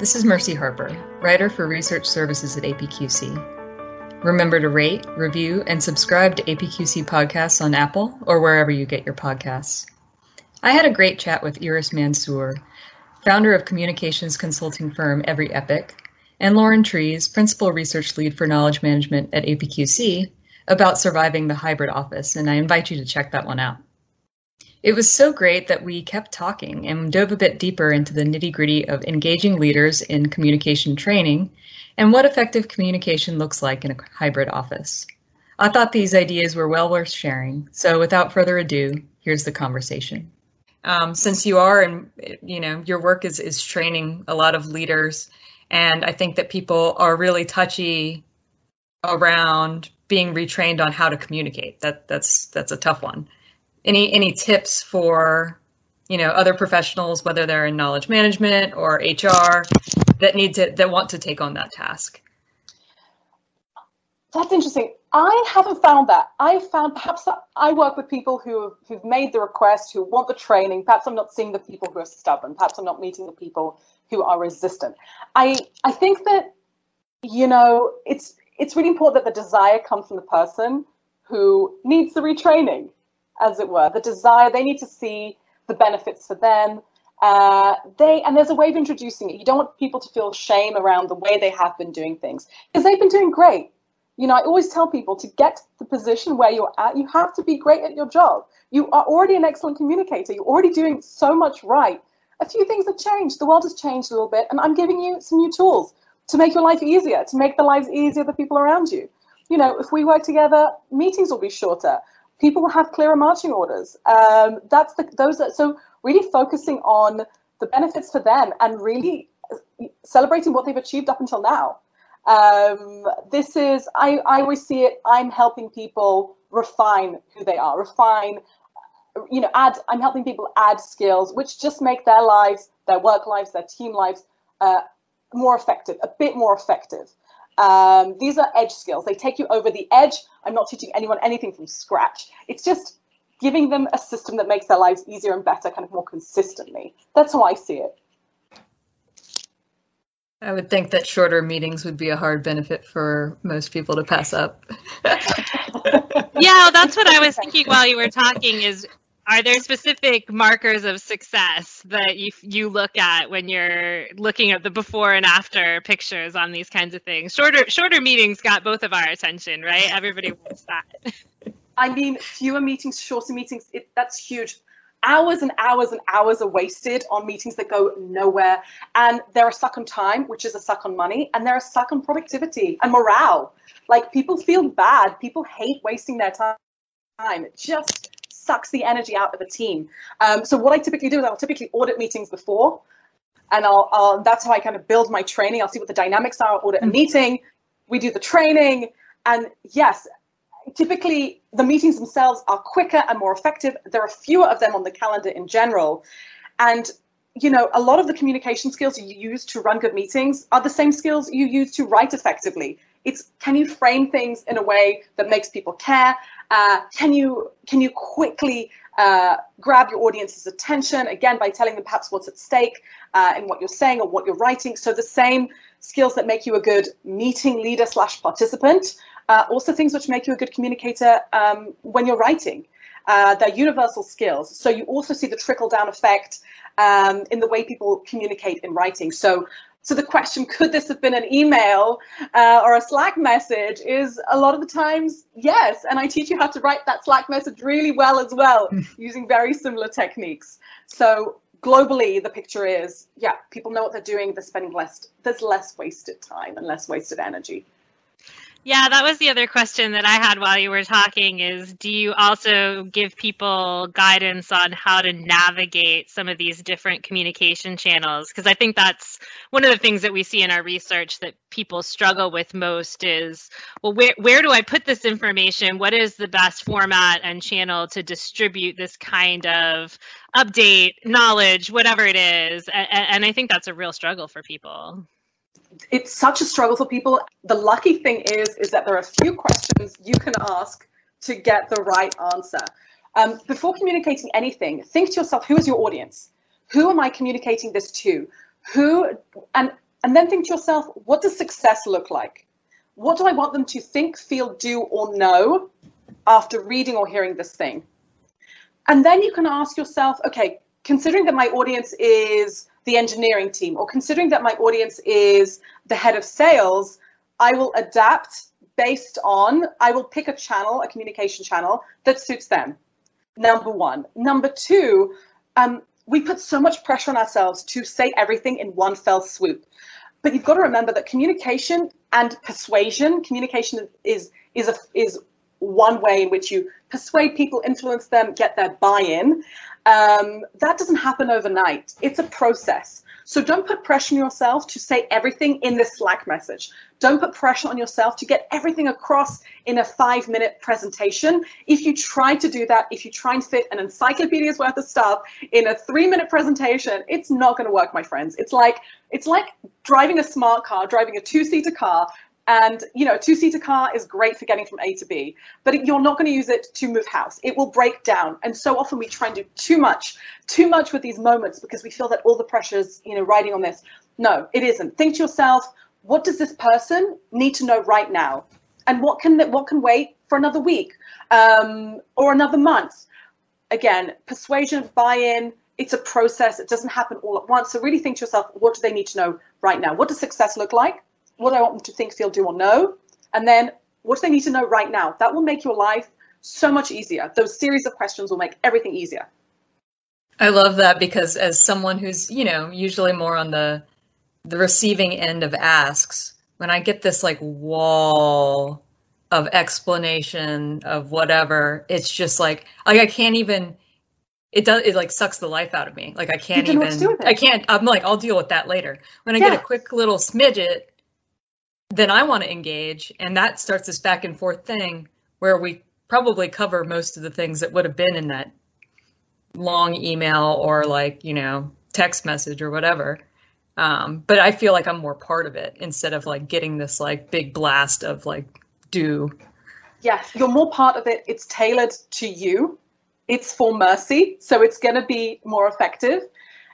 This is Mercy Harper, writer for research services at APQC. Remember to rate, review, and subscribe to APQC podcasts on Apple or wherever you get your podcasts. I had a great chat with Iris Mansour, founder of communications consulting firm Every Epic, and Lauren Trees, principal research lead for knowledge management at APQC, about surviving the hybrid office, and I invite you to check that one out. It was so great that we kept talking and dove a bit deeper into the nitty gritty of engaging leaders in communication training and what effective communication looks like in a hybrid office. I thought these ideas were well worth sharing, so without further ado, here's the conversation. Um, since you are and you know your work is is training a lot of leaders, and I think that people are really touchy around being retrained on how to communicate. That that's that's a tough one any any tips for you know other professionals whether they're in knowledge management or hr that need to that want to take on that task? That's interesting. I haven't found that. I found perhaps i work with people who who've made the request who want the training. Perhaps i'm not seeing the people who are stubborn. Perhaps i'm not meeting the people who are resistant. I i think that you know it's it's really important that the desire comes from the person who needs the retraining as it were. The desire, they need to see the benefits for them. Uh, they and there's a way of introducing it. You don't want people to feel shame around the way they have been doing things because they've been doing great. You know, I always tell people to get the position where you're at, you have to be great at your job. You are already an excellent communicator. You're already doing so much right. A few things have changed. The world has changed a little bit, and I'm giving you some new tools to make your life easier, to make the lives easier of the people around you. You know, if we work together, meetings will be shorter people will have clearer marching orders. Um, that's the those are, so really focusing on the benefits for them and really celebrating what they've achieved up until now. Um, this is I, I always see it. I'm helping people refine who they are, refine, you know, add. I'm helping people add skills which just make their lives, their work lives, their team lives uh, more effective, a bit more effective. Um, these are edge skills. They take you over the edge. I'm not teaching anyone anything from scratch. It's just giving them a system that makes their lives easier and better, kind of more consistently. That's how I see it. I would think that shorter meetings would be a hard benefit for most people to pass up. yeah, that's what I was thinking while you were talking is are there specific markers of success that you you look at when you're looking at the before and after pictures on these kinds of things? Shorter shorter meetings got both of our attention, right? Everybody wants that. I mean, fewer meetings, shorter meetings. It, that's huge. Hours and hours and hours are wasted on meetings that go nowhere, and they're a suck on time, which is a suck on money, and they're a suck on productivity and morale. Like people feel bad. People hate wasting their time. It just sucks the energy out of a team. Um, so what I typically do is I'll typically audit meetings before, and I'll, I'll, that's how I kind of build my training. I'll see what the dynamics are. I'll audit a mm-hmm. meeting. We do the training, and yes, typically the meetings themselves are quicker and more effective. There are fewer of them on the calendar in general, and you know, a lot of the communication skills you use to run good meetings are the same skills you use to write effectively. It's can you frame things in a way that makes people care? Uh, can you can you quickly uh, grab your audience's attention again by telling them perhaps what's at stake uh, in what you're saying or what you're writing? So the same skills that make you a good meeting leader slash participant, uh, also things which make you a good communicator um, when you're writing. Uh, they're universal skills. So you also see the trickle down effect um, in the way people communicate in writing. So so the question, could this have been an email uh, or a Slack message, is a lot of the times yes. And I teach you how to write that Slack message really well as well, using very similar techniques. So globally, the picture is, yeah, people know what they're doing. They're spending less. There's less wasted time and less wasted energy. Yeah, that was the other question that I had while you were talking is do you also give people guidance on how to navigate some of these different communication channels? Because I think that's one of the things that we see in our research that people struggle with most is well where where do I put this information? What is the best format and channel to distribute this kind of update, knowledge, whatever it is? And, and I think that's a real struggle for people it's such a struggle for people. The lucky thing is, is that there are a few questions you can ask to get the right answer. Um, before communicating anything, think to yourself, who is your audience? Who am I communicating this to? Who, and And then think to yourself, what does success look like? What do I want them to think, feel, do, or know after reading or hearing this thing? And then you can ask yourself, okay, considering that my audience is the engineering team, or considering that my audience is the head of sales, I will adapt based on, I will pick a channel, a communication channel that suits them. Number one. Number two, um, we put so much pressure on ourselves to say everything in one fell swoop. But you've got to remember that communication and persuasion, communication is is a, is one way in which you persuade people, influence them, get their buy-in. Um, that doesn't happen overnight. It's a process. So don't put pressure on yourself to say everything in this Slack message. Don't put pressure on yourself to get everything across in a five minute presentation. If you try to do that, if you try and fit an encyclopedia's worth of stuff in a three minute presentation, it's not going to work, my friends. It's like, it's like driving a smart car, driving a two seater car and you know, a two-seater car is great for getting from A to B, but you're not going to use it to move house. It will break down. And so often we try and do too much, too much with these moments because we feel that all the pressure's, you know, riding on this. No, it isn't. Think to yourself, what does this person need to know right now? And what can what can wait for another week um, or another month? Again, persuasion, buy-in, it's a process. It doesn't happen all at once. So really think to yourself, what do they need to know right now? What does success look like? What I want them to think, feel, do, or know? And then what do they need to know right now? That will make your life so much easier. Those series of questions will make everything easier. I love that because as someone who's, you know, usually more on the the receiving end of asks, when I get this like wall of explanation of whatever, it's just like like I can't even it does it like sucks the life out of me. Like I can't even I can't I'm like I'll deal with that later. When I yeah. get a quick little smidget then I want to engage. And that starts this back and forth thing where we probably cover most of the things that would have been in that long email or like, you know, text message or whatever. Um, but I feel like I'm more part of it instead of like getting this like big blast of like do. Yes, you're more part of it. It's tailored to you. It's for mercy, so it's going to be more effective.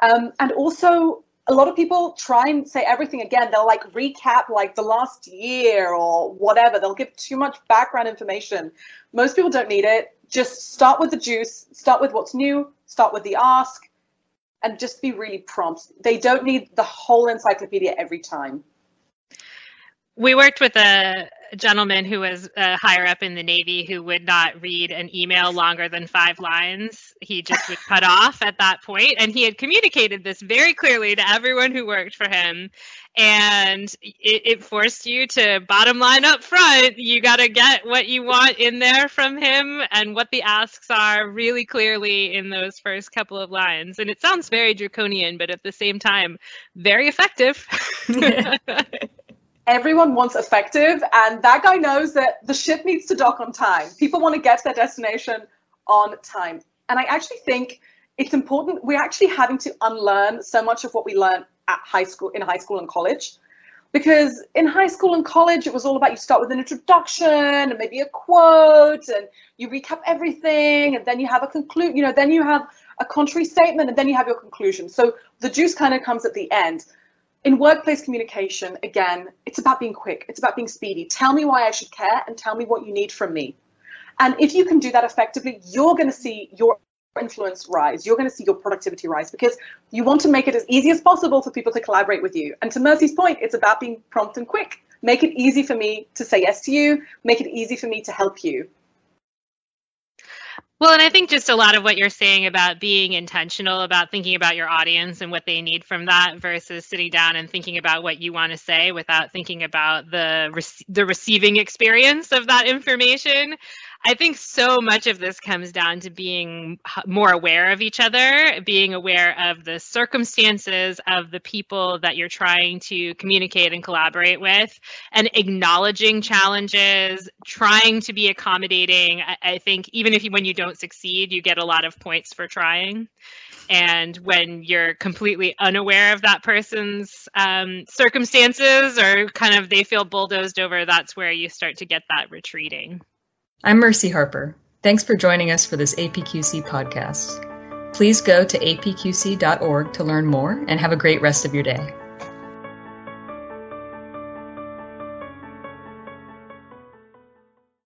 Um, and also, a lot of people try and say everything again. They'll like recap like the last year or whatever. They'll give too much background information. Most people don't need it. Just start with the juice, start with what's new, start with the ask, and just be really prompt. They don't need the whole encyclopedia every time. We worked with a gentleman who was uh, higher up in the Navy who would not read an email longer than five lines. He just would cut off at that point, and he had communicated this very clearly to everyone who worked for him. And it, it forced you to bottom line up front. You got to get what you want in there from him and what the asks are really clearly in those first couple of lines. And it sounds very draconian, but at the same time, very effective. everyone wants effective, and that guy knows that the ship needs to dock on time. People want to get to their destination on time. And I actually think it's important. We're actually having to unlearn so much of what we learned at high school, in high school and college. Because in high school and college, it was all about you start with an introduction and maybe a quote, and you recap everything, and then you have a conclude. You know, then you have a contrary statement, and then you have your conclusion. So the juice kind of comes at the end in workplace communication, again, it's about being quick, it's about being speedy. Tell me why I should care and tell me what you need from me. And if you can do that effectively, you're going to see your influence rise. You're going to see your productivity rise because you want to make it as easy as possible for people to collaborate with you. And to Mercy's point, it's about being prompt and quick. Make it easy for me to say yes to you, make it easy for me to help you. Well, and I think just a lot of what you're saying about being intentional about thinking about your audience and what they need from that versus sitting down and thinking about what you want to say without thinking about the the receiving experience of that information. I think so much of this comes down to being more aware of each other, being aware of the circumstances of the people that you're trying to communicate and collaborate with, and acknowledging challenges, trying to be accommodating. I, think even if you, when you don't succeed, you get a lot of points for trying. And when you're completely unaware of that person's um, circumstances or kind of they feel bulldozed over, that's where you start to get that retreating. I'm Mercy Harper. Thanks for joining us for this APQC podcast. Please go to apqc.org to learn more and have a great rest of your day.